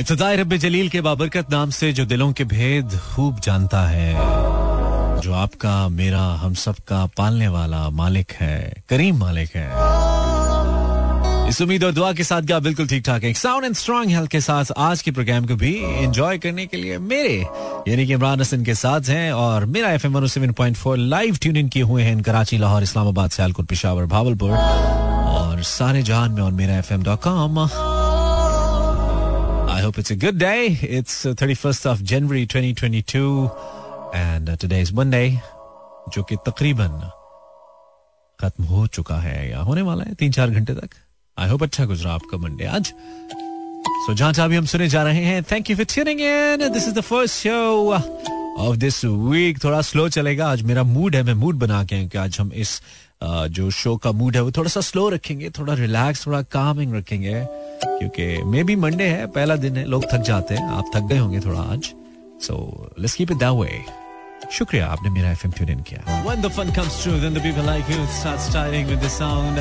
इब्तदाई रब जलील के बाबरकत नाम से जो दिलों के भेद खूब जानता है, जो आपका, मेरा, हम सब का पालने वाला मालिक है, करीम मालिक है। इस उम्मीद और दुआ के साथ क्या बिल्कुल ठीक ठाक है साउंड एंड स्ट्रॉन्ग हेल्थ के साथ आज के प्रोग्राम को भी एंजॉय करने के लिए मेरे, यानी कि इमरान हसन के साथ हैं और मेरा F M seven point four live tune in किए हुए हैं कराची, लाहौर, इस्लामाबाद, सियालकोट, पिशावर, भावलपुर और सारे जहान में और मेरा F M dot com I hope it's a good day. It's uh, 31st of January 2022 and uh, today is Monday जो कि तकरीबन खत्म हो चुका है या होने वाला है तीन चार घंटे तक। आई होप अच्छा गुजरा आपका मंडे आज। सो जहाँ जहाँ भी हम सुने जा रहे हैं thank you for tuning in this is the first show of this week थोड़ा स्लो चलेगा। आज मेरा मूड है मैं मूड बना के कि आज हम इस जो शो का मूड है वो थोड़ा सा स्लो रखेंगे थोड़ा रिलैक्स थोड़ा कामिंग रखेंगे क्योंकि मे बी मंडे है पहला दिन है लोग थक जाते हैं आप थक गए होंगे थोड़ा आज। So let's keep it that way शुक्रिया आपने मेरा एफएम ट्यून इन किया। When the fun comes true then the people like you start styling with the sound.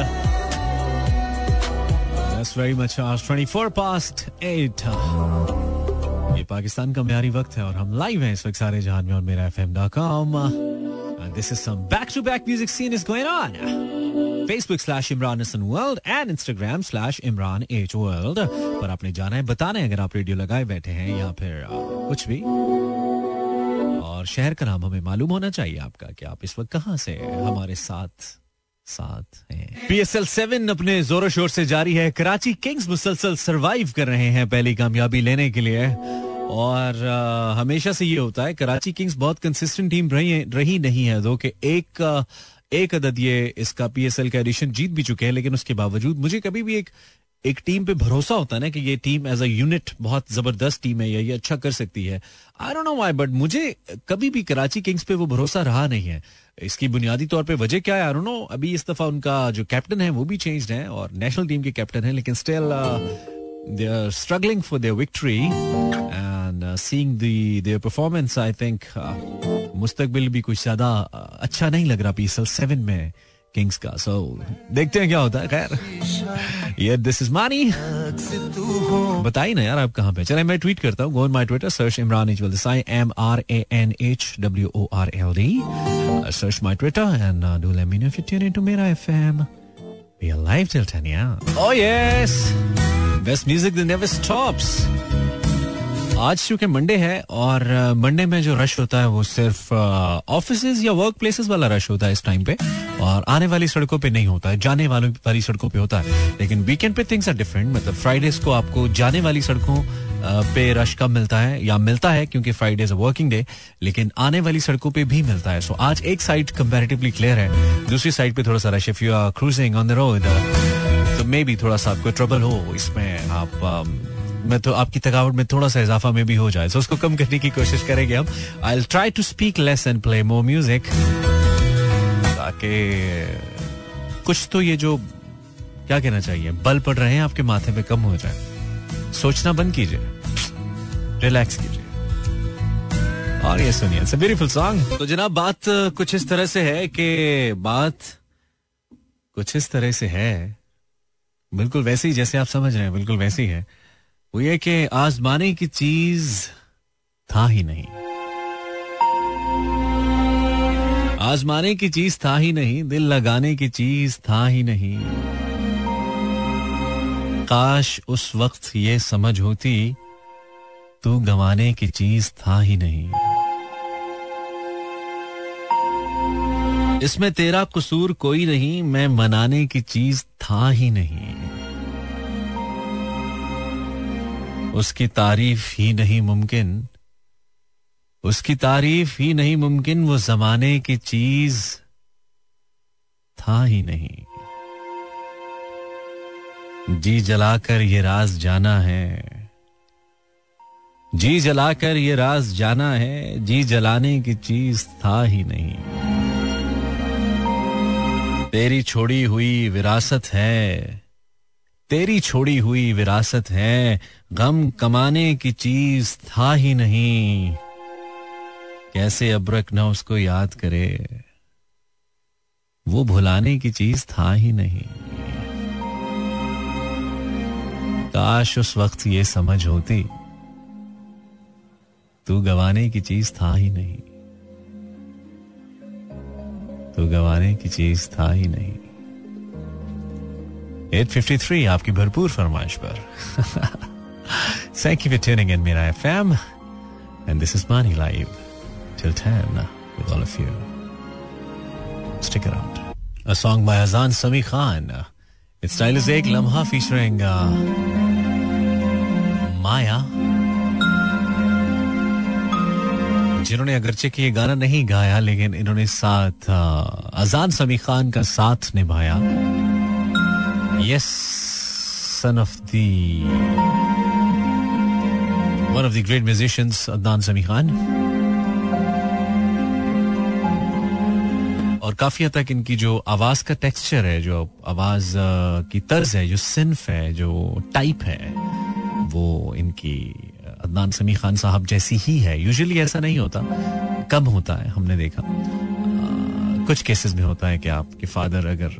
That's very much hours 24 past 8 ये पाकिस्तान का म्यारी वक्त है और हम लाइव हैं इस वक्त सारे जहान में और मेरा FM dot com And this is some back-to-back music scene is going on. Facebook slash Imran Hassan World and Instagram slash Imran H World. पर आपने जाना है, बताना है, अगर आप रेडियो लगाए बैठे हैं या फिर कुछ भी। और शहर का नाम हमें मालूम होना चाहिए आपका कि आप इस वक्त कहाँ से हमारे साथ साथ हैं। पी एस एल सेवन अपने जोरों शोर से जारी है। कराची किंग्स मुसलसल सरवाइव कर रहे हैं पहली कामयाबी लेने के लिए। और आ, हमेशा से ये होता है कराची किंग्स बहुत कंसिस्टेंट टीम रही रही नहीं है दो कि एक आ, एक अदद ये इसका पीएसएल का एडिशन जीत भी चुके हैं लेकिन उसके बावजूद मुझे कभी भी एक एक टीम पे भरोसा होता है ना कि ये टीम एज अ यूनिट बहुत ज़बरदस्त टीम है या ये अच्छा कर सकती है। I don't know why but मुझे कभी भी कराची किंग्स पे वो भरोसा रहा नहीं है। इसकी बुनियादी तौर पे वजह क्या है? आई डोंट नो अभी इस दफ़ा उनका जो कैप्टन है वो भी चेंज्ड है और नेशनल टीम के कैप्टन है लेकिन still they are struggling for their victory and uh, seeing the their performance I think uh, मुस्तकबिल भी कुछ ज़्यादा uh, अच्छा नहीं लग रहा पीसल सेवन में किंग्स का सो so, देखते हैं क्या होता है खैर ये दिस इज़ मानी बताइए ना यार आप कहाँ पे चले मैं ट्वीट करता हूँ go my Twitter search Imran H this I M R A N H W O R L D search my Twitter and do let me know if you tune into मेरा FM We are live till 10 yeah. Oh yes. Music that never आज चूँकि Monday है और Monday में जो rush होता है वो सिर्फ़ ऑफ़िस या वर्क प्लेसेस वाला रश होता है इस टाइम पे। और आने वाली सड़कों पे नहीं होता है, जाने वालों, वाली सड़कों पे होता है। लेकिन वीकेंड पे थिंग्स आर डिफरेंट मतलब फ्राइडेज को आपको जाने वाली सड़कों पे रश कम मिलता है? या मिलता है क्योंकि फ्राइडे इज़ वर्किंग डे लेकिन आने वाली सड़कों पे भी मिलता है। सो आज एक साइड कंपैरेटिवली क्लियर है, दूसरी साइड पे थोड़ा सा rush if you are cruising on the road मे भी थोड़ा सा आपको ट्रबल हो, इसमें आप मैं तो आपकी थकावट में थोड़ा सा इजाफा में भी हो जाए तो उसको कम करने की कोशिश करेंगे हम। I try to speak less and play more music ताकि कुछ तो ये जो, क्या कहना चाहिए, बल पड़ रहे हैं आपके माथे पे कम हो जाए। सोचना बंद कीजिए। रिलैक्स कीजिए। और ये सुनिए इट्स ब्यूटीफुल सॉन्ग तो जनाब, बात कुछ इस तरह से है कि, बात कुछ इस तरह से है बिल्कुल वैसे ही जैसे आप समझ रहे हैं, बिल्कुल वैसे ही है। वो ये कि आजमाने की चीज़ था ही नहीं। आजमाने की चीज़ था ही नहीं, दिल लगाने की चीज़ था ही नहीं। काश उस वक्त ये समझ होती, तू गंवाने की चीज़ था ही नहीं। इसमें तेरा कसूर कोई नहीं, मैं मनाने की चीज़ था ही नहीं। उसकी तारीफ़ ही नहीं मुमकिन। उसकी तारीफ़ ही नहीं मुमकिन, वो जमाने की चीज़ था ही नहीं। जी जलाकर ये राज जाना है। जी जलाकर ये राज जाना है, जी जलाने की चीज़ था ही नहीं। तेरी छोड़ी हुई विरासत है। तेरी छोड़ी हुई विरासत है। गम कमाने की चीज़ था ही नहीं। कैसे अब्रक न उसको याद करे। वो भुलाने की चीज़ था ही नहीं। काश उस वक्त ये समझ होती। तू गवाने की चीज़ था ही नहीं। तू गवाने की चीज़ था ही नहीं 853 आपकी भरपूर फरमाइश पर Thank you for tuning in Mira FM and this is Money Live till 10 with all of you. Stick around. A song by Azan Sami Khan. Its style is Ek Lamha featuring uh, जिन्होंने अगरचे कि ये गाना नहीं गाया, लेकिन इन्होंने साथ अजान समी खान का साथ निभाया। Yes son of the one of the great musicians Adnan Sami Khan. और काफ़ी हद तक इनकी जो आवाज़ का टेक्सचर है, जो आवाज़ की तर्ज है, जो सिंफ है, जो टाइप है, वो इनकी अदनान समी खान साहब जैसी ही है। यूजुअली ऐसा नहीं होता। कम होता है? हमने देखा। आ, कुछ केसेस में होता है कि आपके फादर अगर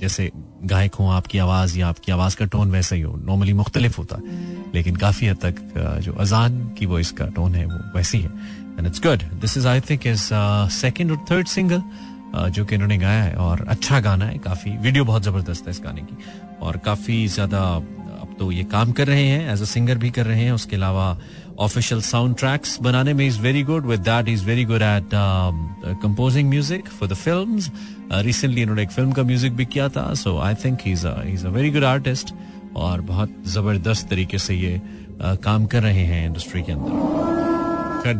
जैसे गायक हो आपकी आवाज़ या आपकी आवाज़ का टोन वैसा ही हो। नॉर्मली मुख्तलिफ़ होता है। लेकिन काफ़ी हद तक जो अजान की वो इसका टोन है वो वैसी है। And it's good this is I think is second और थर्ड सिंगल जो कि इन्होंने गाया है। और अच्छा गाना है। काफ़ी वीडियो बहुत ज़बरदस्त है इस गाने की। और काफ़ी ज़्यादा तो ये काम कर रहे हैं एज अ सिंगर भी कर रहे हैं। उसके अलावा ऑफिशियल साउंड ट्रैक्स बनाने में is very good with that is very good at composing music for the film recently इन्होंने एक फ़िल्म का म्यूज़िक भी किया था so I think he is a very good artist और बहुत ज़बरदस्त तरीके से ये uh, काम कर रहे हैं इंडस्ट्री के अंदर।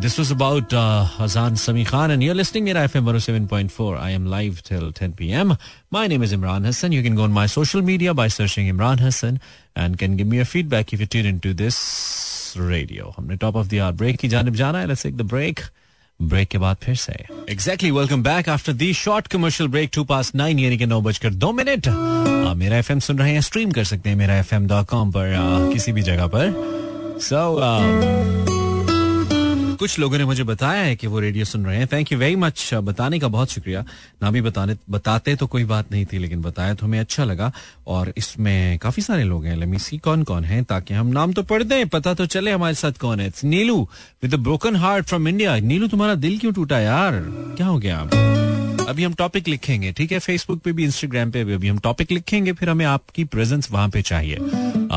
This was about uh, Hazan Sami Khan, and you're listening to FM 107.4. I am live till 10 p.m. My name is Imran Hassan. You can go on my social media by searching Imran Hassan and can give me a feedback if you tune into this radio. हमने top of the hour break की जानब जाना है let's take the break break के बाद फिर से exactly welcome back after the short commercial break two past nine यानी कि नौ बजकर दो मिनट मेरा एफ सुन रहे हैं स्ट्रीम कर सकते हैं मेरा एफ पर आ, किसी भी जगह पर सो so, uh, कुछ लोगों ने मुझे बताया है कि वो रेडियो सुन रहे हैं। थैंक यू वेरी मच बताने का बहुत शुक्रिया। ना भी बताने, बताते तो कोई बात नहीं थी, लेकिन बताया तो हमें अच्छा लगा। और इसमें काफ़ी सारे लोग हैं। लेमी सी कौन कौन है, ताकि हम नाम तो पढ़ दें, पता तो चले हमारे साथ कौन है। Neelu with broken heart from India Neelu, तुम्हारा दिल क्यों टूटा यार? क्या हो गया? अभी हम टॉपिक लिखेंगे ठीक है फेसबुक पे भी इंस्टाग्राम पे भी अभी हम टॉपिक लिखेंगे फिर हमें आपकी प्रेजेंस वहाँ पे चाहिए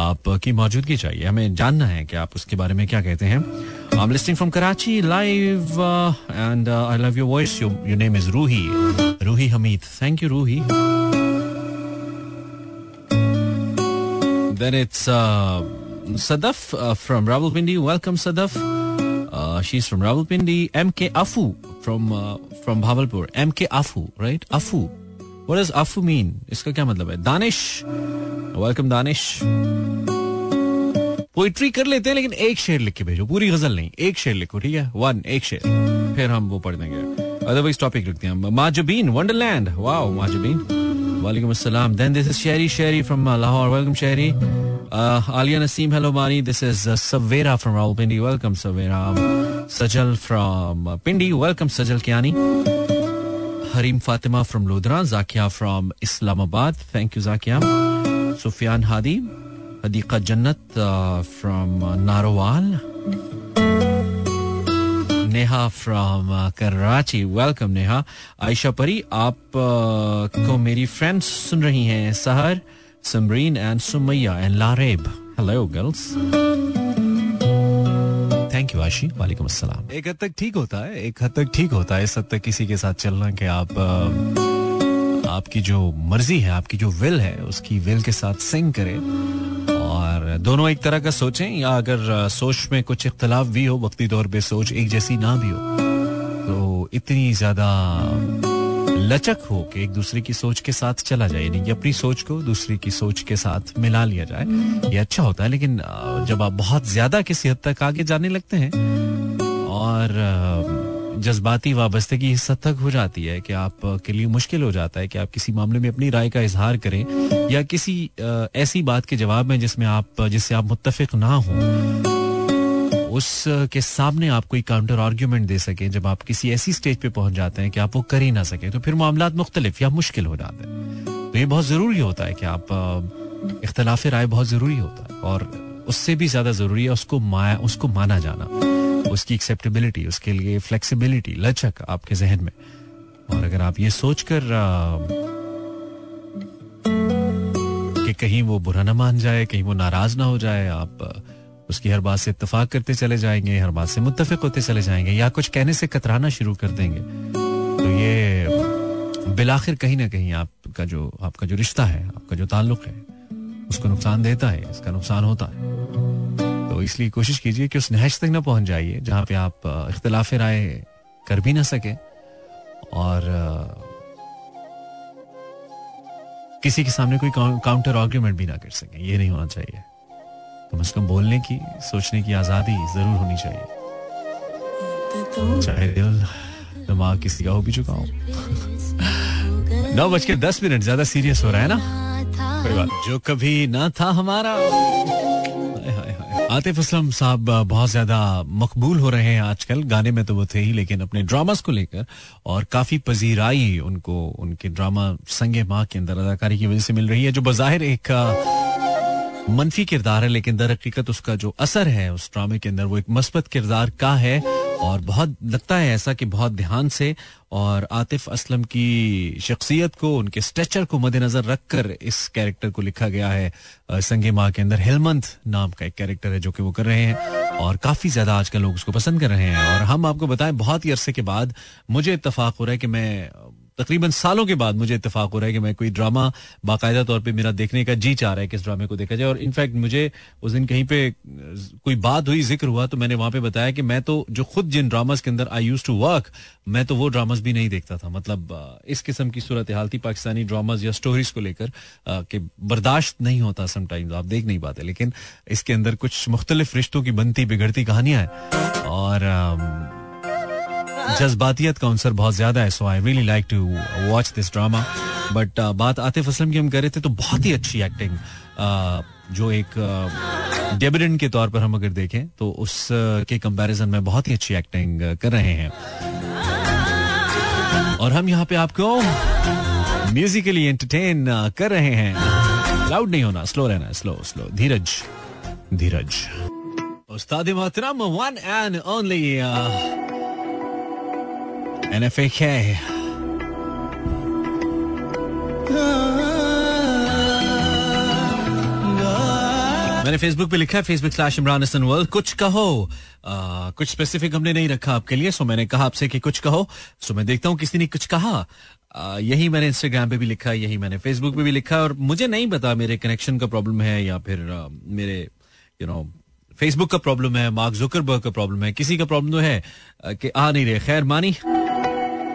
आपकी मौजूदगी चाहिए हमें जानना है कि आप उसके बारे में क्या कहते हैं Karachi live uh, and uh, I love your voice. Your, your name is Ruhi. Ruhi Hamid. Thank you, Ruhi. Then it's uh, Sadaf uh, from Rawalpindi. Welcome, Sadaf. Uh, she's from Rawalpindi. MK Afu from uh, from Bhavalpur. MK Afu, right? Afu. What does Afu mean? इसका क्या मतलब है? Danish. Welcome, Danish. Poetry कर लेते हैं लेकिन एक शेर लिख के भेजो पूरी गज़ल नहीं एक शेर लिखो ठीक है वन एक शेर फिर हम वो पढ़ देंगे अदरवाइज़ टॉपिक लिखते हैं माजुबीन वंडरलैंड वाओ माजुबीन वालेकुम अस्सलाम then this is Sheri Sheri from Lahore welcome Sheri Aliya Naseem hello Mani this is Savera from Rawalpindi welcome Savera Sajal from Pindi welcome Sajal Kiani Harim Fatima from Lodhra Zakia from Islamabad thank you Zakia Sufiyan Hadi Hadiqa Jannat from Narowal Neha from Karachi welcome Neha Ayesha Pari आप को मेरी friends सुन रही हैं Sahar Samreen and Sumaiya and Laraib hello girls you Ashi वालेकुम एक हद तक ठीक होता है, एक हद तक ठीक होता है इस हद तक किसी के साथ चलना कि आप आपकी जो मर्ज़ी है, आपकी जो विल है, उसकी विल के साथ सिंग करें। और दोनों एक तरह का सोचें, या अगर सोच में कुछ इख्तलाफ भी हो, वक्ती तौर पे सोच एक जैसी ना भी हो तो इतनी ज़्यादा लचक हो के एक दूसरे की सोच के साथ चला जाए, यानी अपनी सोच को दूसरे की सोच के साथ मिला लिया जाए। ये अच्छा होता है, लेकिन जब आप बहुत ज़्यादा किसी हद तक आगे जाने लगते हैं, और जज्बाती वाबस्तगी इस हद तक हो जाती है कि आप के लिए मुश्किल हो जाता है कि आप किसी मामले में अपनी राय का इजहार करें, या किसी ऐसी बात के जवाब में जिसमें आप, जिससे आप मुतफिक ना हो उस के सामने आप कोई काउंटर आर्ग्यूमेंट दे सके जब आप किसी ऐसी स्टेज पे पहुँच जाते हैं कि आप वो कर ही ना सके तो फिर मामला मुख्तलिफ़ या मुश्किल हो जाते हैं। तो ये बहुत ज़रूरी होता है कि आप इख्तलाफ राय बहुत ज़रूरी होता है और उससे भी ज़्यादा ज़रूरी है उसको माया, उसको माना जाना। उसकी एक्सेप्टेबिलिटी उसके लिए फ्लेक्सिबिलिटी लचक आपके जहन में। और अगर आप ये सोच सोचकर कि कहीं वो बुरा ना मान जाए, कहीं वो नाराज़ ना हो जाए, आप उसकी हर बात से इतफाक करते चले जाएँगे, हर बात से मुतफिक होते चले जाएँगे, या कुछ कहने से कतराना शुरू कर देंगे। तो ये बिलाखिर कहीं ना कहीं आपका जो आपका जो रिश्ता है, आपका जो ताल्लुक है, उसको नुकसान देता है, इसका नुकसान होता है। तो इसलिए कोशिश कीजिए कि उस नहज तक ना पहुँच जाइए, जहाँ पे आप इख्तलाफ राय कर भी ना सके और किसी के सामने कोई काउंटर आर्ग्यूमेंट भी ना कर सके। ये नहीं होना चाहिए। कम से कम बोलने की, सोचने की आज़ादी ज़रूर होनी चाहिए। चाहे दिल, दिमाग किसी का हो भी चुका हो। नौ बज के दस मिनट, ज़्यादा सीरियस हो रहा है ना? कोई बात, जो कभी ना था हमारा। आतिफ असलम साहब, बहुत ज़्यादा मकबूल हो रहे हैं आजकल। गाने में तो वो थे ही, लेकिन अपने ड्रामास को लेकर और काफ़ी पजीराई उनको, उनके ड्रामा संगे माँ के अंदर अदाकारी की वजह से मिल रही है, जो बाहिर एक मनफी किरदार है, लेकिन दर हकीकत उसका जो असर है, उस ड्रामे के अंदर वो एक मस्बत किरदार का है, और बहुत लगता है ऐसा कि बहुत ध्यान से और आतिफ असलम की शख्सियत को, उनके स्ट्रेचर को मद्देनजर रखकर इस कैरेक्टर को लिखा गया है संगे माँ के अंदर हेलमंत नाम का एक कैरेक्टर है जो कि वो कर रहे हैं, और काफ़ी ज़्यादा आजकल लोग उसको पसंद कर रहे हैं। और हम आपको बताएँ, बहुत ही अरसे के बाद मुझे इतफाक हो रहा है कि मैं तकरीबन सालों के बाद मुझे इतफाक हो रहा है कि मैं कोई ड्रामा बाकायदा तौर पे मेरा देखने का जी चाह रहा है कि इस ड्रामे को देखा जाए। और इनफैक्ट मुझे उस दिन कहीं पे कोई बात हुई, ज़िक्र हुआ तो मैंने वहाँ पे बताया कि मैं तो जो खुद जिन ड्रामास के अंदर आई यूज़ टू वर्क मैं तो वो ड्रामास भी नहीं देखता था। मतलब इस किस्म की सूरत हाल थी पाकिस्तानी ड्रामाज या स्टोरीज को लेकर कि बर्दाश्त नहीं होता समटाइम्स आप देख नहीं पाते। लेकिन इसके अंदर कुछ मुख्तलिफ़ रिश्तों की बनती, बिगड़ती कहानियाँ हैं। और जज्बातियत का अंसर बहुत ज़्यादा है so I really like to watch this drama but बात आतिफ असलम की हम कर रहे थे तो बहुत ही अच्छी एक्टिंग uh, जो एक डेबिडेंट uh, के तौर पर हम अगर देखें तो उस uh, के कंपैरिजन में बहुत ही अच्छी एक्टिंग कर रहे हैं। और हम यहाँ पे आपको म्यूजिकली एंटरटेन कर रहे हैं। लाउड नहीं होना स्लो रहना स्लो स्लो धीरज धीरज। उस्ताद मोहतरम वन एंड ओनली NFAK. मैंने फेसबुक पे लिखा है Facebook slash Imran Hasan world कुछ कहो। आ, कुछ स्पेसिफिक हमने नहीं रखा आपके लिए सो मैंने कहा आपसे कि कुछ कहो। सो मैं देखता हूँ किसी ने कुछ कहा। आ, यही मैंने इंस्टाग्राम पे भी लिखा यही मैंने फेसबुक पे भी लिखा और मुझे नहीं पता मेरे कनेक्शन का प्रॉब्लम है या फिर आ, मेरे यू नो फेसबुक का प्रॉब्लम है मार्क जुकरबर्ग का प्रॉब्लम है किसी का प्रॉब्लम तो है कि आ नहीं रहे। खैर मानी।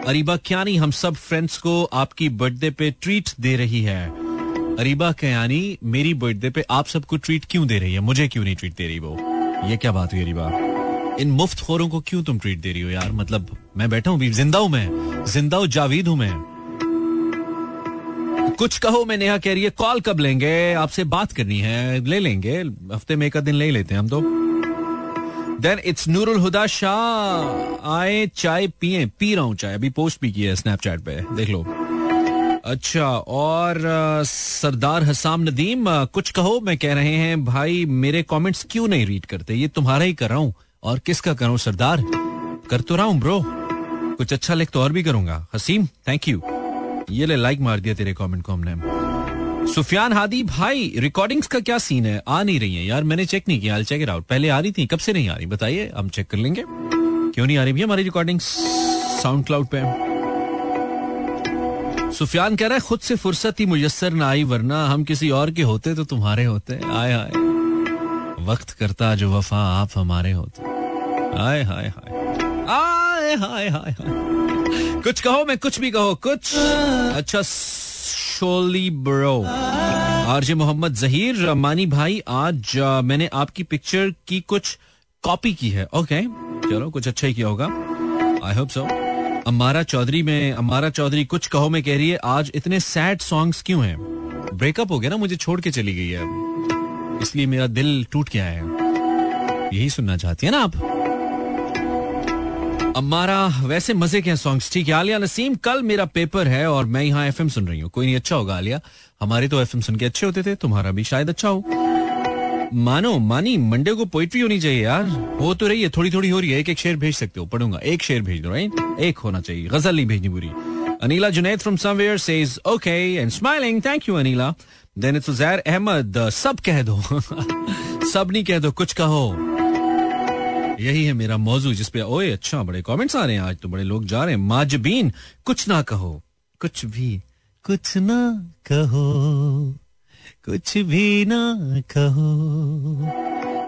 अरीबा क्यानी हम सब फ्रेंड्स को आपकी बर्थडे पे ट्रीट दे रही है। अरीबा कयानी मेरी बर्थडे पे आप सबको ट्रीट क्यों दे रही है? मुझे क्यों नहीं ट्रीट दे रही वो? ये क्या बात हुई अरीबा? इन मुफ़्त खोरों को क्यों तुम ट्रीट दे रही हो यार? मतलब मैं बैठा हूँ, ज़िंदा हूँ मैं। ज़िंदा हूँ जावीद हूँ मैं। कुछ कहो, मैं नेहा कह रही है कॉल कब लेंगे? आपसे बात करनी है, ले लेंगे। हफ़्ते में एक दिन ले लेते हैं हम तो। देन इट्स नूरुल हुदा शाह आए, चाय पिए, पी रहा हूँ चाय। अभी पोस्ट भी किया है स्नैपचैट पे। देख लो। अच्छा और सरदार हसाम नदीम कुछ कहो, मैं कह रहे हैं, भाई, मेरे कमेंट्स क्यों नहीं रीड करते? ये तुम्हारा ही कर रहा हूँ। और किसका कर करूँ सरदार? कर तो रहा हूँ ब्रो कुछ अच्छा लिख तो और भी करूँगा। हसीम थैंक यू ये ले लाइक मार दिया तेरे कमेंट को हमने। सुफियान हादी, भाई रिकॉर्डिंग्स का क्या सीन है? आ नहीं रही है। यार, मैंने चेक नहीं किया। चेक इट आउट पहले आ रही थी, कब से नहीं आ रही? बताइए, हम चेक कर लेंगे। क्यों नहीं आ रही भैया हमारी रिकॉर्डिंग साउंड क्लाउड पे। सुफियान कह रहा है, खुद से फुर्सत ही मुयसर ना आई, वरना हम किसी और के होते तो तुम्हारे होते। आए हाय वक्त करता जो वफा आप हमारे होते। आए हाय हाय आए हाय हाय हाय कुछ कहो, मैं कुछ भी कहो। कुछ अच्छा शोली ब्रो आरजे मोहम्मद जहीर मानी भाई आज मैंने आपकी पिक्चर की कुछ कॉपी की है। ओके चलो, कुछ अच्छा ही किया होगा। आई होप सो अमारा चौधरी में, अमारा चौधरी, कुछ कहो मैं कह रही है, आज इतने सैड सॉन्ग्स क्यों हैं? ब्रेकअप हो गया ना, मुझे छोड़ के चली गई है। इसलिए मेरा दिल टूट गया है। यही सुनना चाहती है ना आप? अम्मारा, वैसे मज़े के सॉन्ग्स ठीक है? आलिया नसीम, कल मेरा पेपर है और मैं यहाँ एफएम सुन रही हूँ। कोई नहीं अच्छा होगा आलिया। हमारे तो एफएम सुन के अच्छे होते थे, तुम्हारा भी शायद अच्छा हो। मानो, मानी, मंडे को पोइट्री होनी चाहिए यार। हो तो रही है थोड़ी थोड़ी हो रही है एक एक शेर भेज सकते हो। पढ़ूँगा, एक शेर भेज दो राइट एक होना चाहिए, गज़ल नहीं भेजनी पूरी। Anila Junaid from somewhere says okay and smiling thank you Anila. Then it's Ahmed सब कह दो। सब नहीं कह दो, कुछ कहो। यही है मेरा मौजू जिसपे ओए अच्छा बड़े कमेंट्स आ रहे हैं आज तो बड़े लोग जा रहे हैं। माजबीन, कुछ ना कहो। कुछ भी, कुछ ना कहो। कुछ भी ना कहो।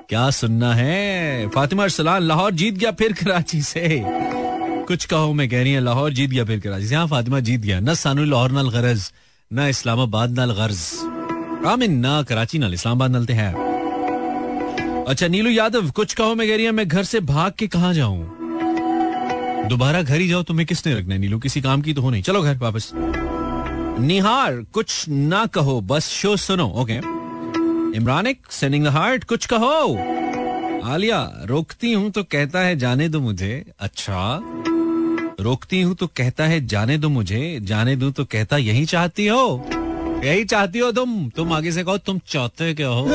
क्या सुनना है? फातिमा अरसलान, लाहौर जीत गया फिर कराची से। कुछ कहो, मैं कह रही है, लाहौर जीत गया फिर कराची से। हाँ फातिमा जीत गया। न सानू लाहौर नाल गरज, न इस्लामाबाद नाल गर्ज। आमिन, ना कराची नाल इस्लामाबाद नाल है। अच्छा नीलू यादव, कुछ कहो मैं कह रही मैं घर से भाग के कहा जाऊँ? दोबारा घर ही जाओ, तुम्हें किसने रखना है? नीलू, किसी काम की तो हो नहीं। चलो घर वापस। निहार, कुछ ना कहो, बस शो सुनो, ओके? इमरानिक सेंडिंग हार्ट कुछ कहो। आलिया, रोकती हूँ तो कहता है, जाने दो मुझे। अच्छा रोकती हूँ तो कहता है, जाने दो मुझे। जाने दो तो कहता, यही चाहती हो? यही चाहती हो तुम? तुम आगे से कहो, तुम चाहते क्या हो?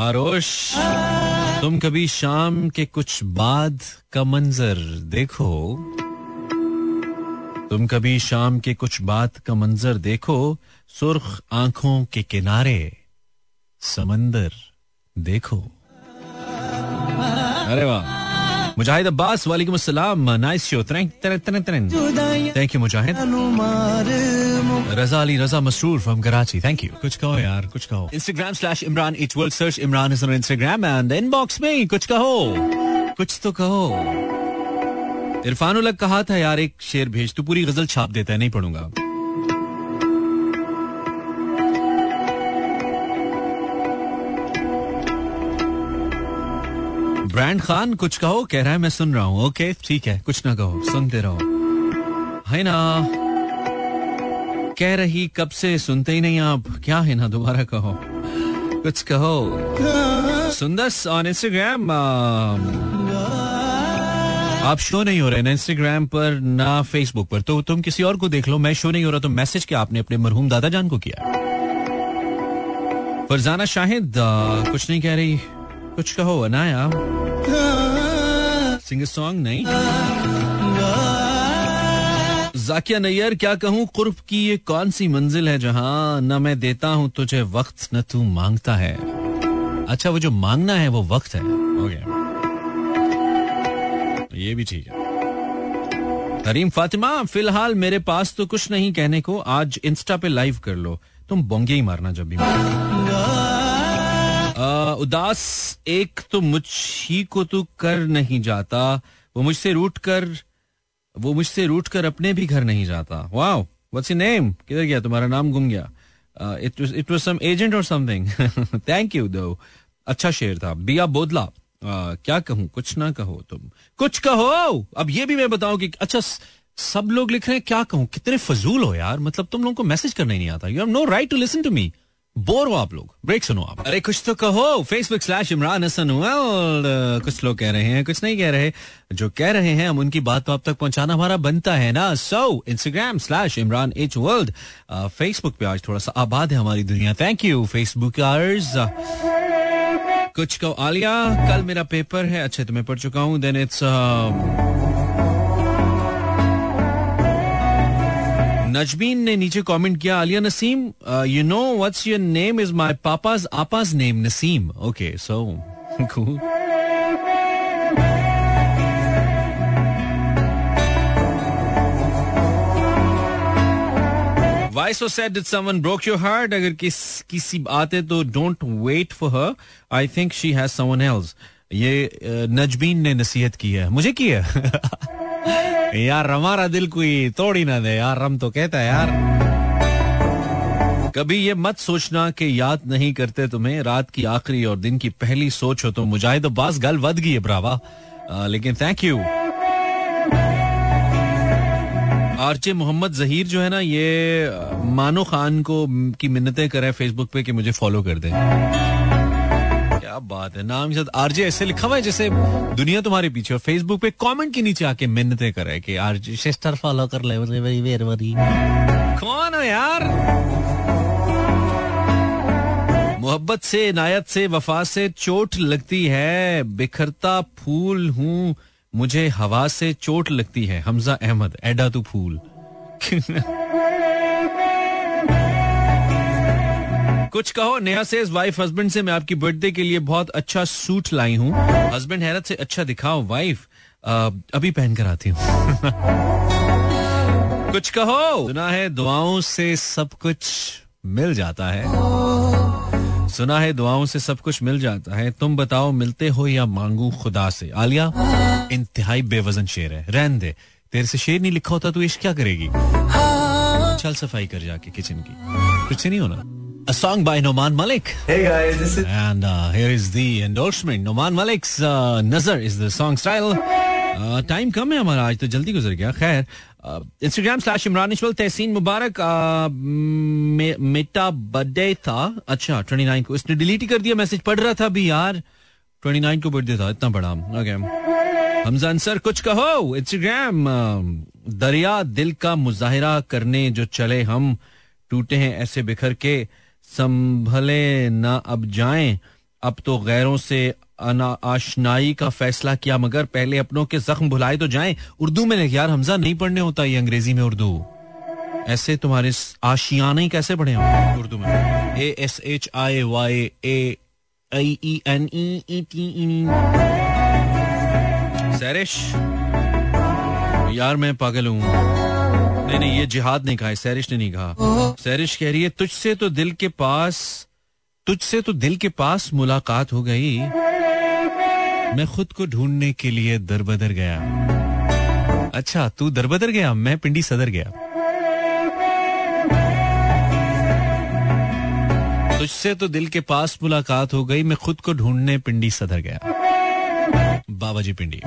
मारोश, तुम कभी शाम के कुछ बाद का मंजर देखो? तुम कभी शाम के कुछ बात का मंजर देखो? सुर्ख आँखों के किनारे समंदर देखो। अरे वाह। मुजाहिद अब्बास वालेकुम अस्सलाम। Nice show thank you Mujahid. Raza Ali Raza Masroor from Karachi thank you कुछ कहो यार कुछ कहो। Instagram slash Imran H world search Imran is on Instagram and inbox में कुछ कहो। कुछ तो कहो। इरफान उलग कहा था यार एक शेर भेज। तू पूरी गज़ल छाप देता है नहीं पढ़ूँगा। ब्रांड खान, कुछ कहो, कह रहा है, मैं सुन रहा हूँ। ओके ठीक है, कुछ ना कहो, सुनते रहो। है ना। कह रही, कब से सुनते ही नहीं आप? क्या है ना, दोबारा कहो। कुछ कहो। सुंदर ऑन इंस्टाग्राम आप शो नहीं हो रहे ना इंस्टाग्राम पर, ना फेसबुक पर। तो तुम किसी और को देख लो, मैं शो नहीं हो रहा तो मैसेज क्या आपने अपने मरहूम दादा जान को किया? फरजाना शाहिद कुछ नहीं कह रही। कुछ कहो अनाया सिंग सॉन्ग नहीं? जाकिया नैयर क्या कहूँ? कुर्ब की ये कौन सी मंजिल है जहाँ न मैं देता हूँ तुझे वक्त न तू माँगता है? अच्छा वो जो मांगना है वो वक्त है। ओके ये भी ठीक है। करीम फातिमा फ़िलहाल मेरे पास तो कुछ नहीं कहने को। आज इंस्टा पे लाइव कर लो। तुम बोंगे ही मारना जब भी आ, उदास एक तो मुझ ही को तू कर नहीं जाता वो मुझसे रूट कर वो मुझसे रूट कर अपने भी घर नहीं जाता। वाओ व्हाट्स नेम किधर गया? तुम्हारा नाम गुम गया। It it was some agent और समथिंग थैंक यू दो अच्छा शेर था। बिया बोदला। आ, क्या कहूँ? कुछ ना कहो तुम। कुछ कहो! अब ये भी मैं बताऊँ कि अच्छा सब लोग लिख रहे हैं क्या कहूँ? कितने फजूल हो यार। मतलब तुम लोगों को मैसेज करना ही नहीं आता। You have no right to listen to me bore हो आप लोग। ब्रेक सुनो आप। अरे कुछ तो कहो। फेसबुक स्लैश इमरान हसन और कुछ लोग कह रहे हैं, कुछ नहीं कह रहे। जो कह रहे हैं, हम उनकी बात तो आप तक पहुंचाना हमारा बनता है ना। So Instagram slash Imran H world Facebook पे आज थोड़ा सा आबाद है हमारी दुनिया। थैंक यू फेसबुक कुछ कहो, आलिया, कल मेरा पेपर है। अच्छा तो मैं पढ़ चुका हूँ। देन इट्स नजबीन ने नीचे कमेंट किया, Aliya Naseem you know what's your name is my papa's आपाज name Naseem okay so Why so sad did someone broke your heart? अगर किस, किसी बात है तो don't wait for her. I think she has someone else. ये नजबीन ने नसीहत की है मुझे की है यार हमारा दिल कोई तोड़ ना दे यार रम तो कहता है यार। कभी ये मत सोचना कि याद नहीं करते तुम्हें रात की आखिरी और दिन की पहली सोच हो तो मुजाहिद अब्बास गल वद गई है ब्रावा आ, लेकिन thank you RJ Mohammad Zaheer जो है ना ये मानो खान को की मिन्नतें करे फेसबुक पे कि मुझे फॉलो कर दे। बात है। नाम साथ आरजे ऐसे लिखा हुआ है जैसे दुनिया तुम्हारे पीछे और फेसबुक पे कमेंट के नीचे आके मिन्नतें करे कि आरजे सिस्टर फॉलो कर ले कौन है यार। मोहब्बत से, नायत से, वफा से चोट लगती है। बिखरता फूल हूँ, मुझे हवा से चोट लगती है। हमजा अहमद, एडा तू फूल। कुछ कहो, नेहा से वाइफ हस्बैंड से मैं आपकी बर्थडे के लिए बहुत अच्छा सूट लाई हूँ। हस्बैंड हैरत से अच्छा दिखाओ वाइफ अभी पहन कर आती हूँ। कुछ कहो। सुना है दुआओं से सब कुछ मिल जाता है। सुना है दुआओं से सब कुछ मिल जाता है। तुम बताओ, मिलते हो या मांगू खुदा से? आलिया, इंतहाई बेवजन शेर है। रहन दे, तेरे से शेर नहीं लिखा होता तो इश्क क्या करेगी? चल सफ़ाई कर जाके किचन की। कुछ नहीं होना। A song by Noman Malik. Hey guys, this is and uh, here is the endorsement. Noman Malik's uh, Nazar is the song style. Time uh, कम है हमारा आज तो जल्दी गुजर गया खैर इंस्टाग्राम स्लैश इमरान इशवल तहसीन मुबारक मेटा बर्थडे था अच्छा ट्वेंटी नाइन को इसने डिलीट कर दिया मैसेज पढ़ रहा था अभी यार ट्वेंटी नाइन को बर्थडे था इतना बड़ा ओके हमजा अंसर कुछ कहो इंस्टाग्राम दरिया दिल का मुजाहिरा करने जो चले हम टूटे हैं ऐसे बिखर के संभले ना अब जाएँ। अब तो गैरों से आशनाई का फैसला किया, मगर पहले अपनों के जख्म भुलाए तो जाएँ। उर्दू में यार, हमजा नहीं पढ़ने होता ये अंग्रेज़ी में उर्दू। ऐसे तुम्हारे आशियाने कैसे पढ़े हम उर्दू में? A S H I Y A I E N E T Sairish, यार मैं पागल हूँ। नहीं ये जिहाद नहीं कहा सैरिश ने नहीं कहा। सैरिश कह रही है तुझसे तो दिल के पास तुझसे तो दिल के पास मुलाकात हो गई। मैं खुद को ढूँढने के लिए दरबदर गया। अच्छा तू दरबदर गया मैं पिंडी सदर गया। तुझसे तो दिल के पास मुलाकात हो गई मैं खुद को ढूँढने पिंडी सदर गया। बाबा जी पिंडी।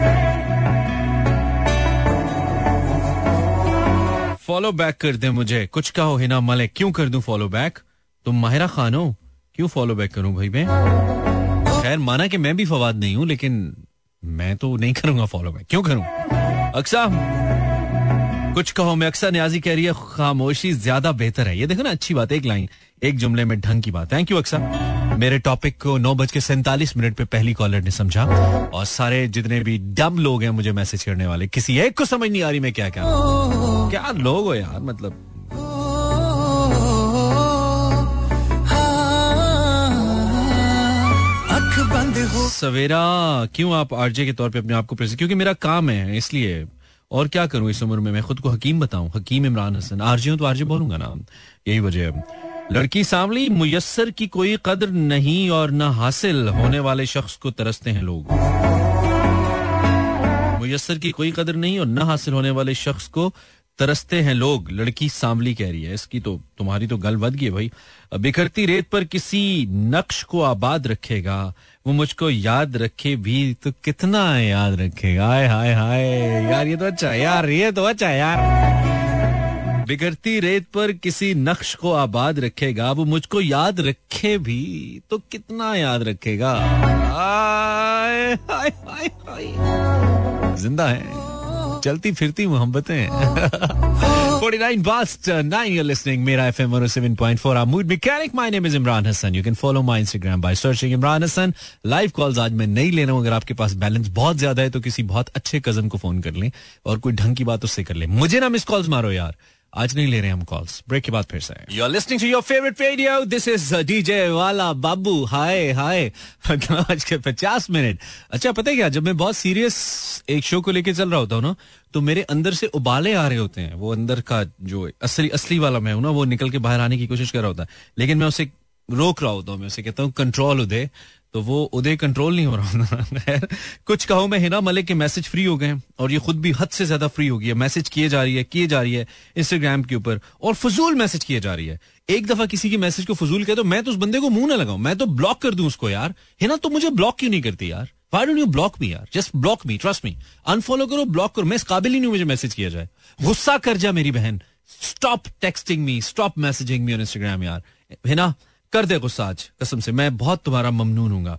फॉलो बैक कर दे मुझे। कुछ कहो, हिना मलिक, क्यों कर दूँ फॉलो बैक तुम माहिरा खान हो? क्यों फॉलो बैक करूँ भाई मैं? खैर, माना कि मैं भी फवाद नहीं हूँ, लेकिन मैं तो नहीं करूँगा फॉलो बैक क्यों करूँ? अक्सा कुछ कहो मैं अक्सर न्याजी कह रही है खामोशी ज़्यादा बेहतर है। ये देखो ना अच्छी बात है एक लाइन एक जुमले में ढंग की बात। थैंक यू अक्सर। मेरे टॉपिक को नौ बज के सैंतालीस मिनट पे पहली कॉलर ने समझा। और सारे जितने भी डम लोग हैं मुझे मैसेज करने वाले किसी एक को समझ नहीं आ रही मैं क्या क्या क्या लोग हो यार मतलब। सवेरा क्यों आप आरजे के तौर पे अपने आप को प्रेजेंट क्योंकि मेरा काम है इसलिए। और क्या करूँ इस उम्र में? मैं खुद को हकीम बताऊँ, हकीम इमरान हसन। आरजे हूँ तो आरजे बोलूँगा ना। यही वजह लड़की सांवली मुयसर की कोई कदर नहीं और न हासिल। होने वाले शख्स को तरसते हैं लोग। मुयसर की कोई कदर नहीं और न हासिल होने वाले शख्स को तरसते हैं लोग। लड़की सांवली कह रही है। इसकी तो तुम्हारी तो गल बद गई भाई। बिखरती रेत पर किसी नक्श को आबाद रखेगा। वो मुझको याद रखे भी तो कितना याद रखेगा। हाय हाय हाय यार, ये तो अच्छा यार, ये तो अच्छा यार। बिगड़ती रेत पर किसी नक्श को आबाद रखेगा। वो मुझको याद रखे भी तो कितना याद रखेगा। हाय हाय हाय ज़िंदा है। चलती फिरती मोहब्बतें। नहीं ले अगर आपके पास बैलेंस बहुत ज़्यादा है तो किसी बहुत अच्छे कज़न को फ़ोन कर लें और कोई ढंग की बात उससे कर ले। मुझे ना मिस कॉल्स मारो यार। आज नहीं ले रहे हम कॉल्स ब्रेक के बाद फिर से you are listening to your favourite radio this is DJ वाला बाबू हाय हाय आज के पचास मिनट अच्छा पता है क्या? जब मैं बहुत सीरियस एक शो को लेके चल रहा होता हूँ ना तो मेरे अंदर से उबाले आ रहे होते हैं. वो अंदर का जो असली असली वाला मैं हूँ ना, वो निकल के बाहर आने की कोशिश कर रहा होता है. लेकिन मैं उसे रोक रहा होता हूँ. मैं उसे कहता हूँ कंट्रोल उदय. तो वो उदय कंट्रोल नहीं हो रहा कुछ कहो मैं हिना मलिक के मैसेज फ्री हो गए और ये खुद भी हद से ज़्यादा फ्री हो है। मैसेज किए जा रही है, किए जा रही है इंस्टाग्राम के ऊपर, और फजूल मैसेज किए जा रही है। एक दफ़ा किसी की मैसेज को फजूल कह तो मैं तो उस बंदे को मुँह ना लगाऊ, मैं तो ब्लॉक कर दूँ उसको यार। हिना तो मुझे ब्लॉक क्यों नहीं करती यार? Why don't you block me यार? Just block me trust me unfollow करो ब्लॉक करो। मैं इस काबिल ही नहीं मुझे मैसेज किया जाए। गुस्सा कर जा मेरी बहन। Stop texting me stop messaging me on Instagram यार। है ना कर दे गुस्सा आज, कसम से। मैं बहुत तुम्हारा ममनून हूँ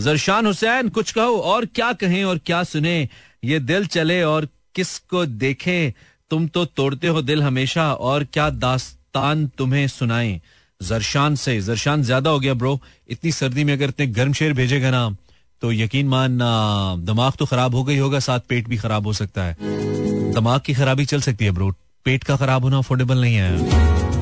जरशान हुसैन, कुछ कहो और क्या कहें और क्या सुने? ये दिल चले और किसको देखे? तुम तो तोड़ते हो दिल हमेशा और क्या दास्तान तुम्हें सुनाए? जरशान से, जरशान ज़्यादा हो गया ब्रो। इतनी सर्दी में अगर इतने गर्म शेर भेजेगा ना तो यकीन मान दिमाग तो खराब हो गई होगा, साथ पेट भी खराब हो सकता है। दिमाग की खराबी चल सकती है ब्रो। पेट का खराब होना अफोर्डेबल नहीं है।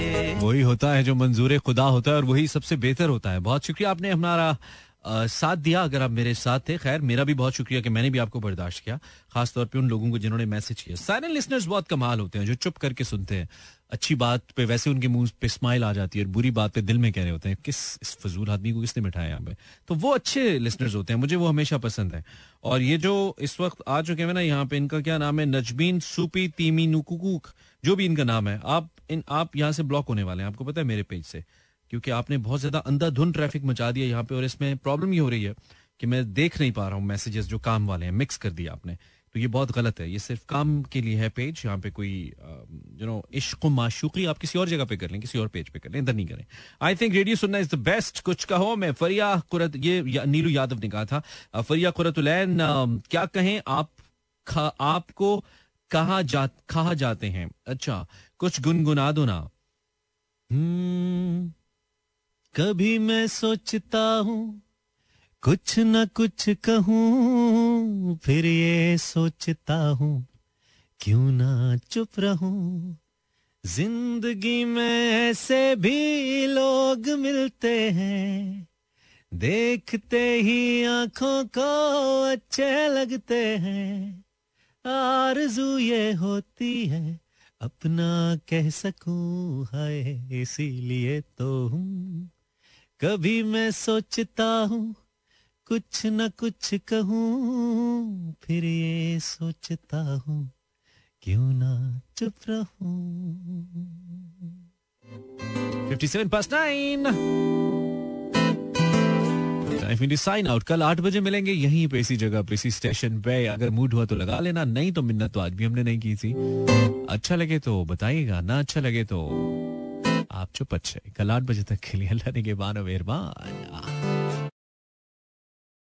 वही होता है जो मंजूर खुदा होता है और वही सबसे बेहतर होता है। बहुत शुक्रिया आपने हमारा साथ दिया अगर आप मेरे साथ थे। खैर, मेरा भी बहुत शुक्रिया कि मैंने भी आपको बर्दाश्त किया, खासतौर पे उन लोगों को जिन्होंने मैसेज किया। सारे लिसनर्स बहुत कमाल होते हैं, जो चुप करके सुनते हैं। अच्छी बात पे वैसे उनके मुँह पे स्माइल आ जाती है और बुरी बात पे दिल में कह रहे होते हैं, किस, इस फजूल आदमी को किसने बिठाया यहाँ पे? तो वो अच्छे लिसनर्स होते हैं, मुझे वो हमेशा पसंद है। और ये जो इस वक्त आ चुके हैं ना यहाँ पे, इनका क्या नाम है? नजबीन सुपी तीमी नुकुक जो भी इनका नाम है। आप इन, आप यहाँ से ब्लॉक होने वाले हैं, आपको पता है मेरे पेज से, क्योंकि आपने बहुत ज़्यादा अंधाधुन ट्रैफ़िक मचा दिया यहाँ पे और इसमें प्रॉब्लम ये हो रही है कि मैं देख नहीं पा रहा हूँ मैसेजेस जो काम वाले हैं मिक्स कर दिया आपने। तो ये बहुत गलत है। ये सिर्फ़ काम के लिए है पेज यहाँ पे कोई यू नो इश्क माशूकी आप किसी और जगह पे कर लें किसी और पेज पे कर लें इधर नहीं करें। आई थिंक रेडियो सुनना इज़ द बेस्ट कुछ कहो मैं फरिया कुरत ये या, नीलू यादव ने कहा था फरिया कुरतुलैन क्या कहें आप खा, आपको कहा जा कहा जाते हैं। अच्छा कुछ गुनगुना दो ना। हम्म, कभी मैं सोचता हूँ कुछ न कुछ कहूँ, फिर ये सोचता हूँ, क्यों ना चुप रहूँ? ज़िंदगी में ऐसे भी लोग मिलते हैं, देखते ही आँखों को अच्छे लगते हैं। आरज़ू ये होती है, अपना कह सकूँ है इसीलिए तो हूँ। कभी मैं सोचता हूँ कुछ न कुछ कहूँ, फिर ये सोचता हूँ, क्यों ना चुप रहूँ? 57 past 9 साइन आउट कल आठ बजे मिलेंगे यहीं पे इसी जगह पे, इसी स्टेशन पे। अगर मूड हुआ तो लगा लेना, नहीं तो मिन्नत तो आज भी हमने नहीं की थी। अच्छा लगे तो बताइएगा, ना अच्छा लगे तो आप चुप अच्छे। कल आठ बजे तक के लिए अल्लाह ने के बानो मेहरबान।